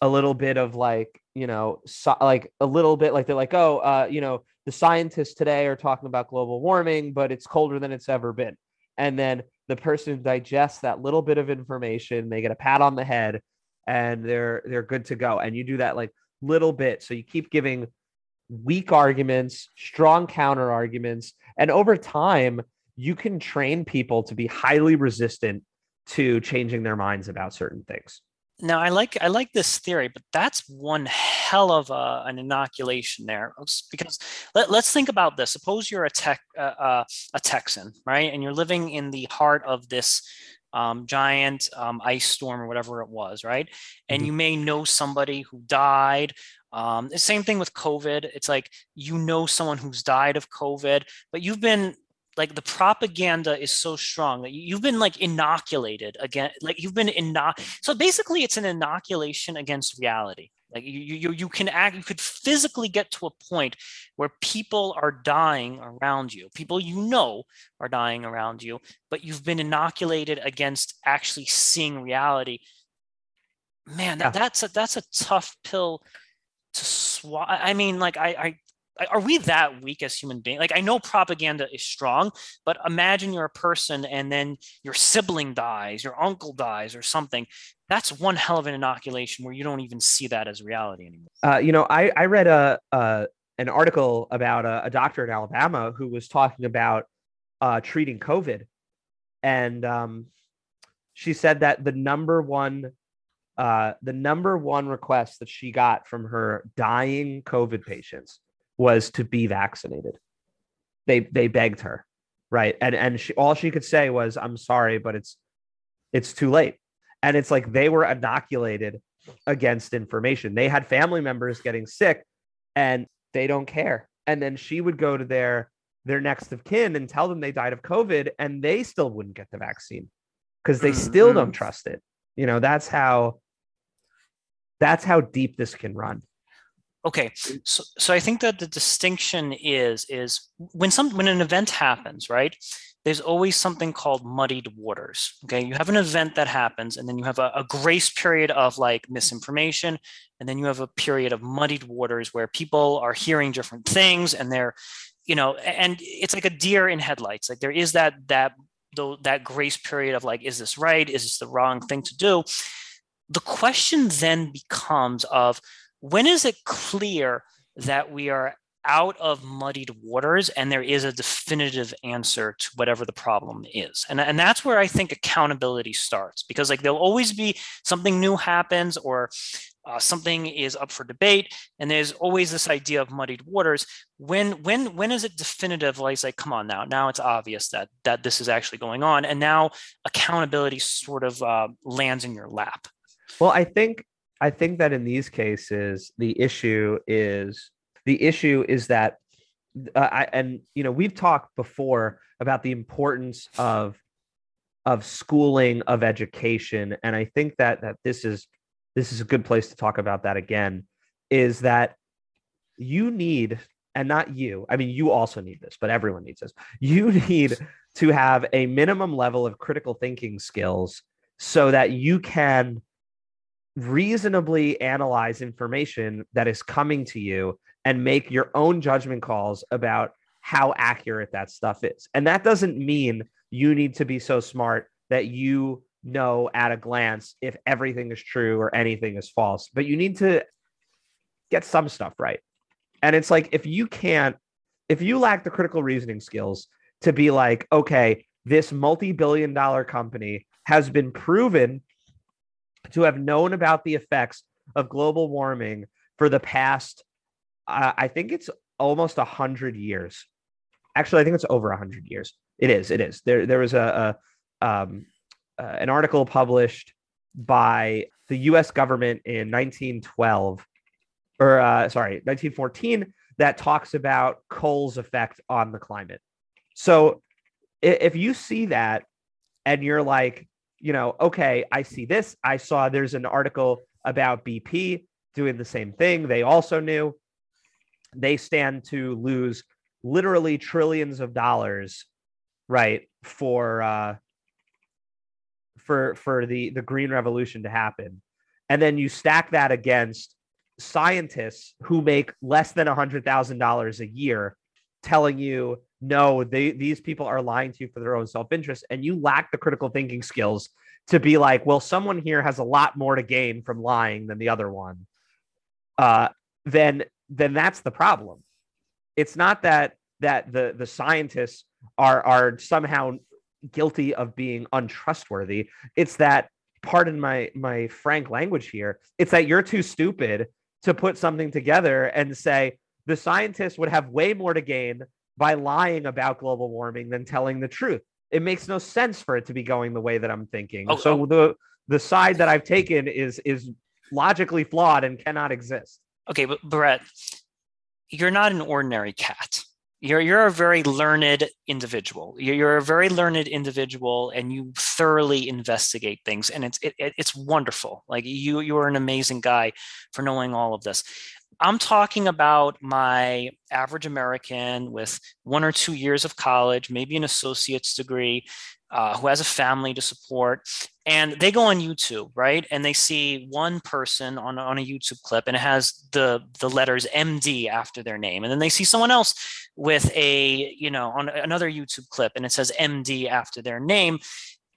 a little bit of like you know so, like a little bit like they're like oh uh, you know the scientists today are talking about global warming, but it's colder than it's ever been, and then the person digests that little bit of information, they get a pat on the head, and they're they're good to go. And you do that like little bit, so you keep giving weak arguments, strong counter arguments, and over time, you can train people to be highly resistant to changing their minds about certain things. Now, I like I like this theory, but that's one hell of a, an inoculation there. Because let, us think about this. Suppose you're a tech uh, uh, a Texan, right, and you're living in the heart of this um, giant um, ice storm or whatever it was, right? And mm-hmm. you may know somebody who died um, the same thing with COVID. It's like you know someone who's died of COVID, but you've been like the propaganda is so strong that you've been like inoculated again. Like you've been inoc. So basically, it's an inoculation against reality. Like you, you, you can act. You could physically get to a point where people are dying around you. People you know are dying around you, but you've been inoculated against actually seeing reality. Man, that, yeah. that's a that's a tough pill to swat. I mean, like I, I are we that weak as human beings? Like I know propaganda is strong, but imagine you're a person and then your sibling dies, your uncle dies, or something. That's one hell of an inoculation where you don't even see that as reality anymore. Uh, you know, I I read a, a an article about a, a, doctor in Alabama who was talking about uh, treating COVID, and um, she said that the number one uh, the number one request that she got from her dying COVID patients was to be vaccinated. They they begged her, right? And and she all she could say was, "I'm sorry, but it's it's too late." And it's like they were inoculated against information. They had family members getting sick, and they don't care. And then she would go to their their next of kin and tell them they died of COVID, and they still wouldn't get the vaccine because they still mm-hmm. don't trust it. You know, that's how that's how deep this can run. Okay, so so I think that the distinction is is when some when an event happens, right? There's always something called muddied waters. Okay, you have an event that happens, and then you have a, a grace period of like misinformation, and then you have a period of muddied waters where people are hearing different things, and they're, you know, and it's like a deer in headlights. Like there is that that though that grace period of like, is this right? Is this the wrong thing to do? the question then becomes of when is it clear that we are out of muddied waters and there is a definitive answer to whatever the problem is and, and that's where i think accountability starts because like there'll always be something new happens or uh, something is up for debate and there's always this idea of muddied waters. When when when is it definitive like say come on now. Now it's obvious that that this is actually going on and now accountability sort of uh, lands in your lap. Well, I think I think that in these cases the issue is the issue is that uh, I, and you know we've talked before about the importance of of schooling of education and i think that that this is this is a good place to talk about that again is that you need and not you i mean you also need this but everyone needs this you need to have a minimum level of critical thinking skills so that you can reasonably analyze information that is coming to you and make your own judgment calls about how accurate that stuff is. And that doesn't mean you need to be so smart that you know at a glance if everything is true or anything is false, but you need to get some stuff right. And it's like if you can't, if you lack the critical reasoning skills to be like, okay, this multi billion dollar company has been proven to have known about the effects of global warming for the past, uh, I think it's almost a hundred years. Actually, I think it's over a hundred years. It is. It is. There, there was a, a um, uh, an article published by the U.S. government in 1912, or uh, sorry, 1914, that talks about coal's effect on the climate. So, if you see that, and you're like, you know, okay, I see this. I saw there's an article about BP doing the same thing. They also knew they stand to lose literally trillions of dollars, right, for uh, for for the the green revolution to happen, and then you stack that against scientists who make less than a hundred thousand dollars a year, telling you no, they these people are lying to you for their own self-interest, and you lack the critical thinking skills to be like, well, someone here has a lot more to gain from lying than the other one. Uh, then then that's the problem. It's not that that the the scientists are are somehow guilty of being untrustworthy. It's that pardon my my frank language here. It's that you're too stupid to put something together and say the scientists would have way more to gain by lying about global warming than telling the truth. It makes no sense for it to be going the way that I'm thinking. Oh, so oh. the the side that I've taken is is logically flawed and cannot exist. Okay, but Brett, you're not an ordinary cat. You're you're a very learned individual. You're, a very learned individual, and you thoroughly investigate things, and it's it, it's wonderful. Like you you are an amazing guy for knowing all of this. I'm talking about my average American with one or two years of college, maybe an associate's degree, uh, who has a family to support, and they go on YouTube, right? And they see one person on, on a YouTube clip, and it has the the letters MD after their name, and then they see someone else with a you know on another YouTube clip, and it says MD after their name,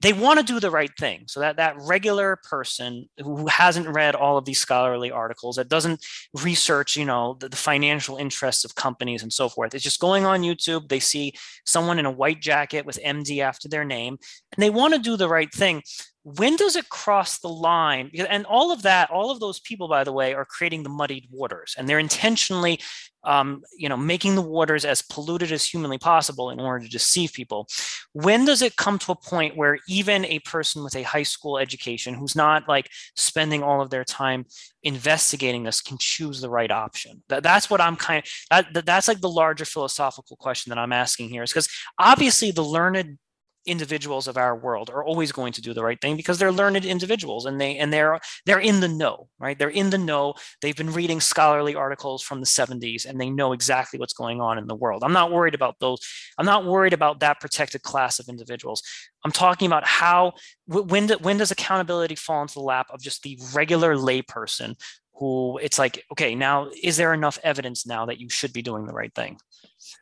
they want to do the right thing. So that that regular person who hasn't read all of these scholarly articles that doesn't research you know the, the, financial interests of companies and so forth. Is just going on youtube they see someone in a white jacket with md after their name and they want to do the right thing when does it cross the line? And all of that all of those people by the way are creating the muddied waters and they're intentionally um, you know making the waters as polluted as humanly possible in order to deceive people. When does it come to a point where even a person with a high school education who's not like spending all of their time investigating this can choose the right option? That, that's what i'm kind of that, that's like the larger philosophical question that i'm asking here is because obviously the learned individuals of our world are always going to do the right thing because they're learned individuals and they and they're they're in the know right? They're in the know. They've been reading scholarly articles from the 70s and they know exactly what's going on in the world. I'm not worried about those i'm not worried about that protected class of individuals. I'm talking about how when when does accountability fall into the lap of just the regular layperson who it's like okay now is there enough evidence now that you should be doing the right thing?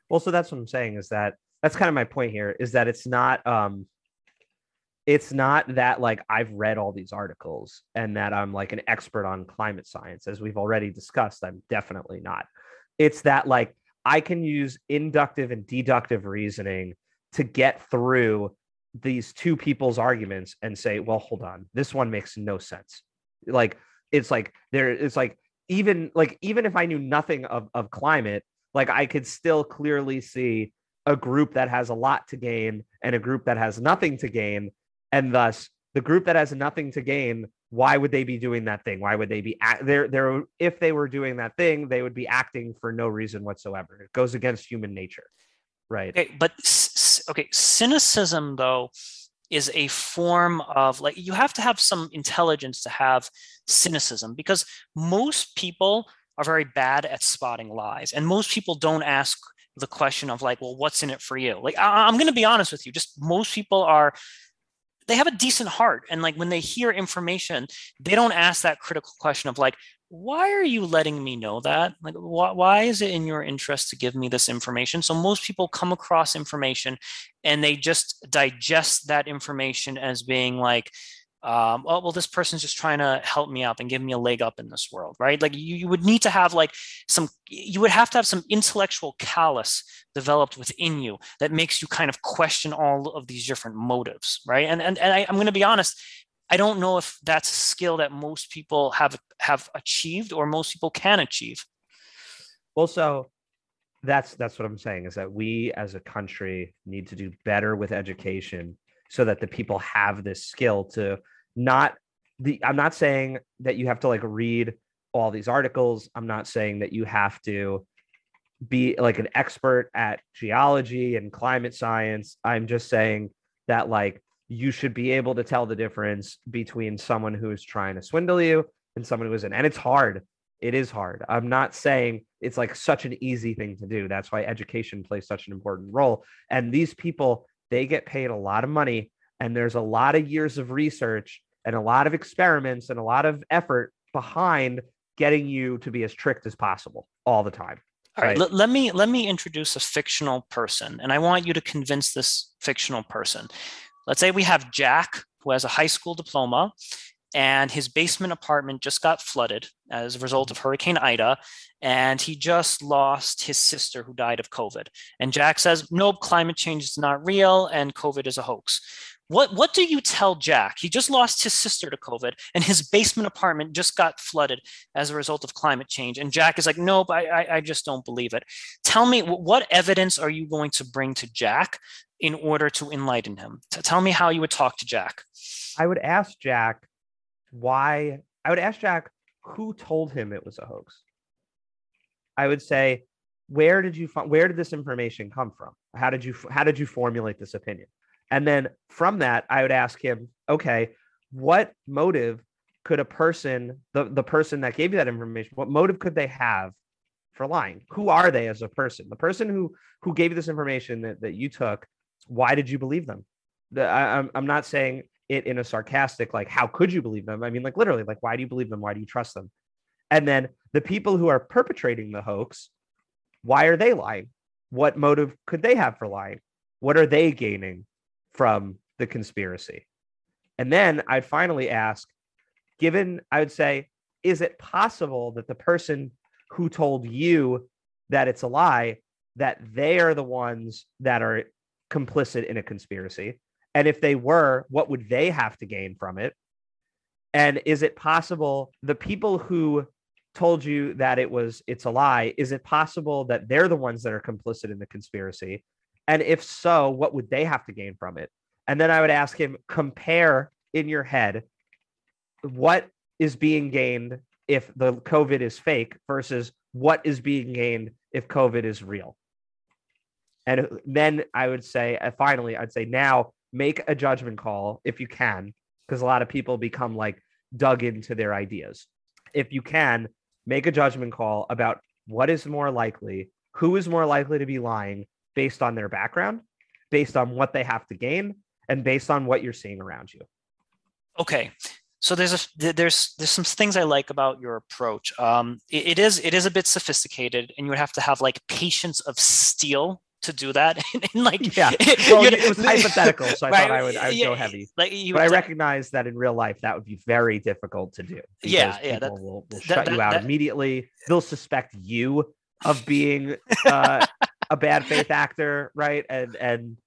Well so that's what i'm saying is that that's kind of my point here is that it's not um it's not that like I've read all these articles and that I'm like an expert on climate science as we've already discussed I'm definitely not. It's that like I can use inductive and deductive reasoning to get through these two people's arguments and say well hold on this one makes no sense. Like it's like there it's like even like even if I knew nothing of of climate like I could still clearly see a group that has a lot to gain and a group that has nothing to gain. And thus the group that has nothing to gain why would they be doing that thing? Why would they be act- there there if they were doing that thing they would be acting for no reason whatsoever. It goes against human nature. Right. Okay but okay cynicism though is a form of like you have to have some intelligence to have cynicism because most people are very bad at spotting lies and most people don't ask the question of like well what's in it for you? Like I- i'm going to be honest with you just most people are they have a decent heart and like when they hear information they don't ask that critical question of like why are you letting me know that? Like wh- why is it in your interest to give me this information? So most people come across information and they just digest that information as being like um, oh well this person's just trying to help me out and give me a leg up in this world right? Like you, you would need to have like some you would have to have some intellectual callus developed within you that makes you kind of question all of these different motives right? And and, and I, i'm going to be honest i don't know if that's a skill that most people have have achieved or most people can achieve. Also that's that's what i'm saying is that we as a country need to do better with education so that the people have this skill to not the i'm not saying that you have to like read all these articles. I'm not saying that you have to be like an expert at geology and climate science. I'm just saying that like you should be able to tell the difference between someone who's trying to swindle you and someone who isn't. And it's hard. It is hard. I'm not saying it's like such an easy thing to do. That's why education plays such an important role. And these people they get paid a lot of money and there's a lot of years of research and a lot of experiments and a lot of effort behind getting you to be as tricked as possible all the time all right, Right. let, let me let me introduce a fictional person and i want you to convince this fictional person let's say we have jack who has a high school diploma and his basement apartment just got flooded as a result of hurricane ida and he just lost his sister who died of covid. And jack says nope climate change is not real and covid is a hoax. What what do you tell jack? He just lost his sister to covid and his basement apartment just got flooded as a result of climate change. And jack is like nope i i, I just don't believe it. Tell me what evidence are you going to bring to jack in order to enlighten him? Tell me how you would talk to jack. I would ask jack why i would ask jack who told him it was a hoax i would say where did you find where did this information come from? How did you how did you formulate this opinion? And then from that i would ask him okay what motive could a person the, the person that gave you that information what motive could they have for lying? Who are they as a person? The person who who gave you this information that, that you took why did you believe them? The, I, I'm, I'm not saying it in a sarcastic like how could you believe them? I mean like literally like why do you believe them? Why do you trust them? And then the people who are perpetrating the hoax why are they lying? What motive could they have for lying? What are they gaining from the conspiracy? And then i'd finally ask given i would say is it possible that the person who told you that it's a lie that they are the ones that are complicit in a conspiracy? And if they were what would they have to gain from it? And is it possible the people who told you that it was it's a lie is it possible that they're the ones that are complicit in the conspiracy? And if so what would they have to gain from it? And then i would ask him compare in your head what is being gained if the covid is fake versus what is being gained if covid is real. And then i would say uh, finally i'd say now make a judgment call if you can because a lot of people become like dug into their ideas. If you can make a judgment call about what is more likely who is more likely to be lying based on their background based on what they have to gain and based on what you're seeing around you. Okay. So there's a there's there's some things i like about your approach. Um it, it is it is a bit sophisticated and you would have to have like patience of steel to do that. And, like Yeah. well it was hypothetical so i Right, thought i would i would yeah, go heavy. like but i recognize that in real life that would be very difficult to do Yeah, yeah, that- people will, will that- shut that- you out that- immediately. They'll suspect you of being uh, a bad faith actor right? And and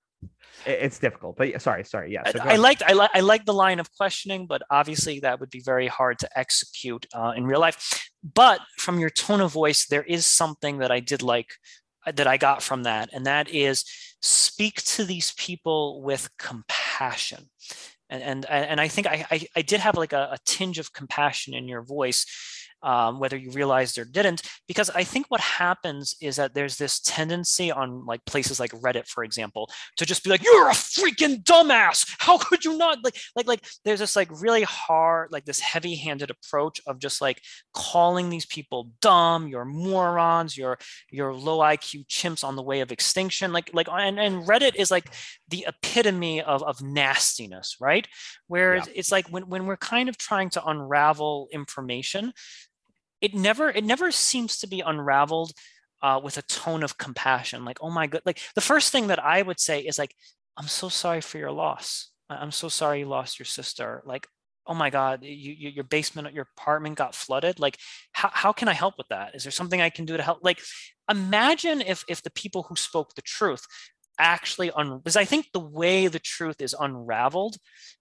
it's difficult. But sorry sorry yeah so I, I liked I, li- I like the line of questioning, but obviously that would be very hard to execute uh, in real life. But from your tone of voice, there is something that I did like that I got from that, and that is speak to these people with compassion. And and and I think I I, I did have like a, a tinge of compassion in your voice. Um, whether you realized or didn't. Because I think what happens is that there's this tendency on like places like Reddit, for example, to just be like, "You're a freaking dumbass. How could you not?" Like, like, like, there's this like really hard, like this heavy-handed approach of just like calling these people dumb, you're morons, you're you're low IQ chimps on the way of extinction. Like, like, and, and Reddit is like the epitome of of nastiness, right? Where yeah. it's like when when we're kind of trying to unravel information it never it never seems to be unraveled uh, with a tone of compassion like oh my god like the first thing that i would say is like i'm so sorry for your loss. I'm so sorry you lost your sister. Like oh my god you, you, your basement your apartment got flooded. Like how, how can i help with that? Is there something i can do to help? Like imagine if if the people who spoke the truth actually un because I think the way the truth is unraveled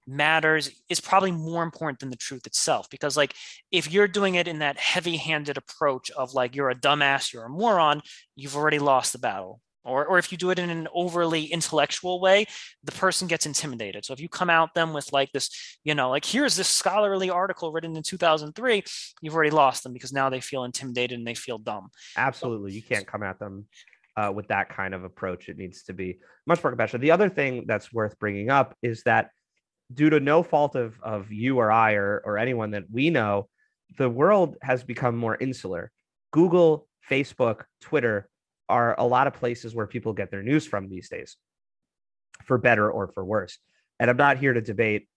matters is probably more important than the truth itself. Because like if you're doing it in that heavy-handed approach of like you're a dumbass, you're a moron, you've already lost the battle. Or, or if you do it in an overly intellectual way, the person gets intimidated. So if you come out them with like this, you know, like here's this scholarly article written in 2003, you've already lost them because now they feel intimidated and they feel dumb. Absolutely. You can't come at them uh, with that kind of approach. It needs to be much more compassionate. The other thing that's worth bringing up is that due to no fault of, of you or I or, or anyone that we know, the world has become more insular. Google, Facebook, Twitter are a lot of places where people get their news from these days, for better or for worse. And I'm not here to debate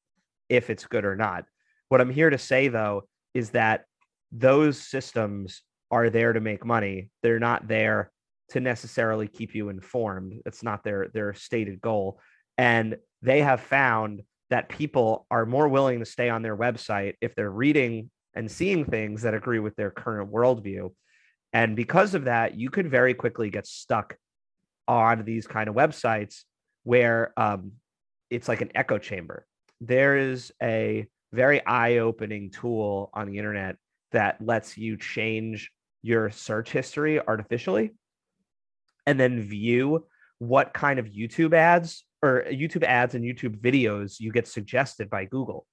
if it's good or not. What I'm here to say, though, is that those systems are there to make money. They're not there to necessarily keep you informed. It's not their their stated goal. And they have found that people are more willing to stay on their website if they're reading and seeing things that agree with their current worldview. And because of that, you could very quickly get stuck on these kind of websites where um, it's like an echo chamber. There is a very eye opening tool on the internet that lets you change your search history artificially and then view what kind of YouTube ads or YouTube ads and YouTube videos you get suggested by Google.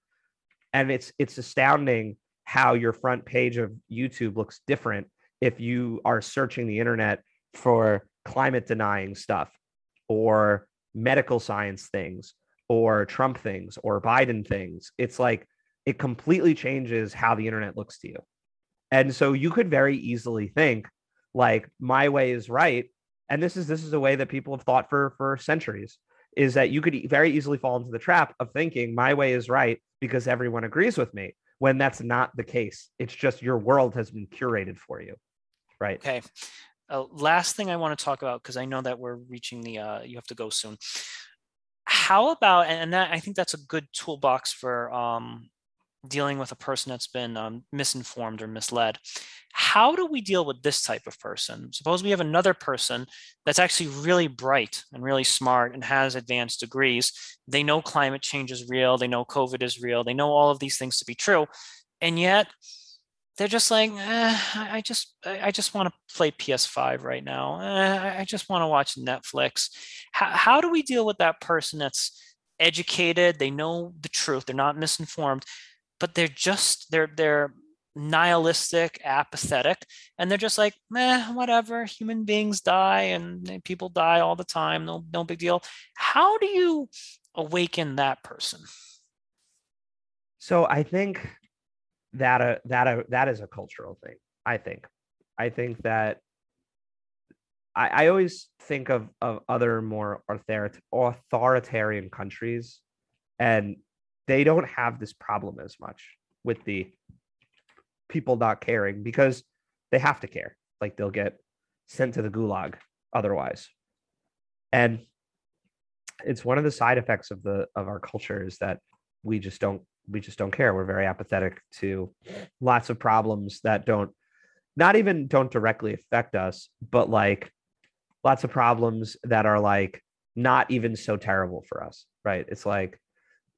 And it's it's astounding how your front page of YouTube looks different if you are searching the internet for climate denying stuff or medical science things or Trump things or Biden things. It's like it completely changes how the internet looks to you. And so you could very easily think like my way is right and this is this is a way that people have thought for for centuries is that you could very easily fall into the trap of thinking my way is right because everyone agrees with me when that's not the case. It's just your world has been curated for you. Right? Okay. Uh, last thing i want to talk about because i know that we're reaching the uh, you have to go soon. How about and that i think that's a good toolbox for um, dealing with a person that's been um, misinformed or misled. How do we deal with this type of person? Suppose we have another person that's actually really bright and really smart and has advanced degrees. They know climate change is real, they know COVID is real, they know all of these things to be true. And yet they're just like, eh, I just, I just want to play PS5 right now. Eh, I just want to watch Netflix. How, how do we deal with that person that's educated? They know the truth. They're not misinformed but they're just they're they're nihilistic, apathetic, and they're just like, whatever. Human beings die and people die all the time. No, no big deal. How do you awaken that person? So I think that uh, that uh, that is a cultural thing. I think. I think that I, I always think of of other more authoritarian countries, and they don't have this problem as much with the people not caring because they have to care. Like they'll get sent to the gulag otherwise. And it's one of the side effects of the of our culture is that we just don't we just don't care. We're very apathetic to lots of problems that don't not even don't directly affect us, but like lots of problems that are like not even so terrible for us, right? It's like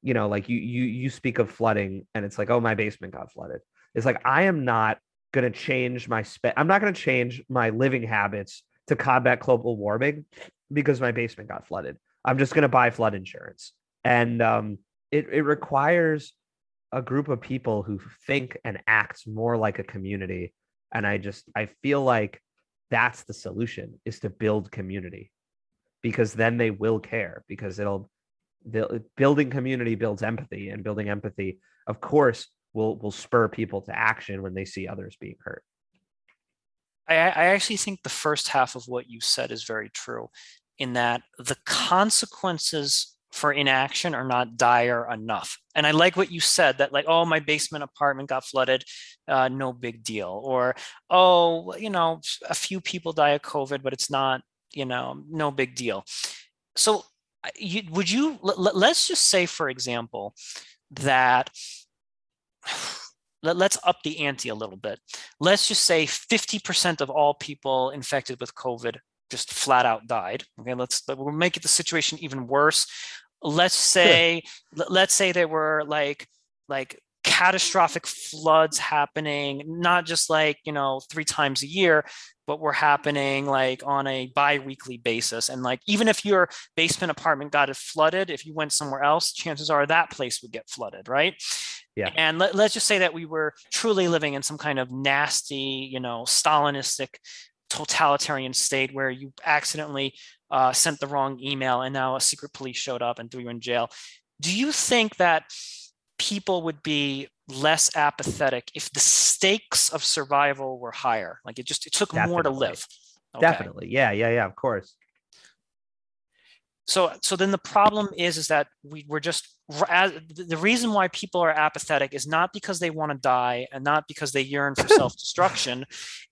you know like you you you speak of flooding and it's like oh my basement got flooded. It's like i am not going to change my spend i'm not going to change my living habits to combat global warming because my basement got flooded. I'm just going to buy flood insurance. And um, it, it requires a group of people who think and act more like a community. And i just i feel like that's the solution is to build community because then they will care because it'll building community builds empathy and building empathy of course will will spur people to action when they see others being hurt I, I actually think the first half of what you said is very true in that the consequences for inaction are not dire enough. And I like what you said that, like, oh, my basement apartment got flooded, uh, no big deal. Or, oh, you know, a few people die of COVID, but it's not, you know, no big deal. So, you, would you, let, let's just say, for example, that let, us up the ante a little bit. Let's just say 50% of all people infected with COVID just flat out died. Okay, let's we'll make it the situation even worse. Let's say let's say there were like like catastrophic floods happening, not just like you know three times a year, but were happening like on a bi-weekly basis. And like even if your basement apartment got it flooded, if you went somewhere else, chances are that place would get flooded, right? Yeah. And let, let's just say that we were truly living in some kind of nasty, you know, Stalinistic totalitarian state where you accidentally uh, sent the wrong email and now a secret police showed up and threw you in jail. Do you think that people would be less apathetic if the stakes of survival were higher? Like it just it took Definitely. more to live. Okay. Definitely. Yeah, yeah, yeah, of course. So so then the problem is is that we we're just the reason why people are apathetic is not because they want to die and not because they yearn for self-destruction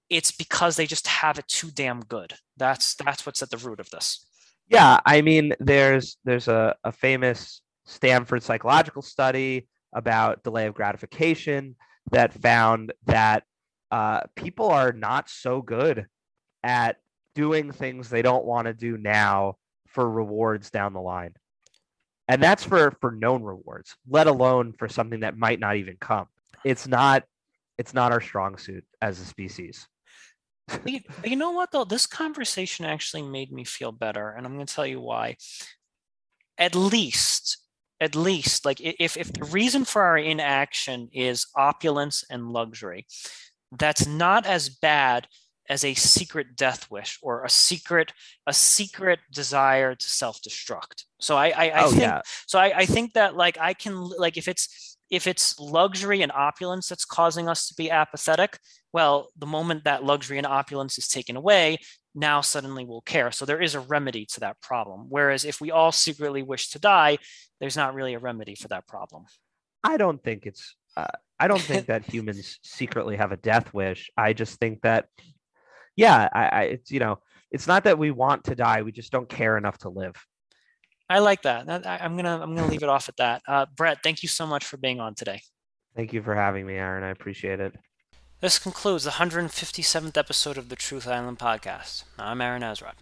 it's because they just have it too damn good that's that's what's at the root of this yeah i mean there's there's a, a famous stanford psychological study about delay of gratification that found that uh, people are not so good at doing things they don't want to do now for rewards down the line. And that's for for known rewards let alone for something that might not even come. It's not it's not our strong suit as a species. You, you know what though? This conversation actually made me feel better and i'm going to tell you why. At least at least like if if the reason for our inaction is opulence and luxury that's not as bad as a secret death wish or a secret a secret desire to self-destruct so i i, I oh, think yeah. so I, I think that like i can like if it's if it's luxury and opulence that's causing us to be apathetic well the moment that luxury and opulence is taken away now suddenly we'll care so there is a remedy to that problem whereas if we all secretly wish to die there's not really a remedy for that problem i don't think it's uh, i don't think that humans secretly have a death wish i just think that yeah, I, I it's you know, it's not that we want to die, we just don't care enough to live. I like that. I, am gonna I'm gonna leave it off at that. Uh, Brett, thank you so much for being on today. Thank you for having me, Aaron. I appreciate it. This concludes the 157th episode of the Truth Island podcast. I'm Aaron Azrod.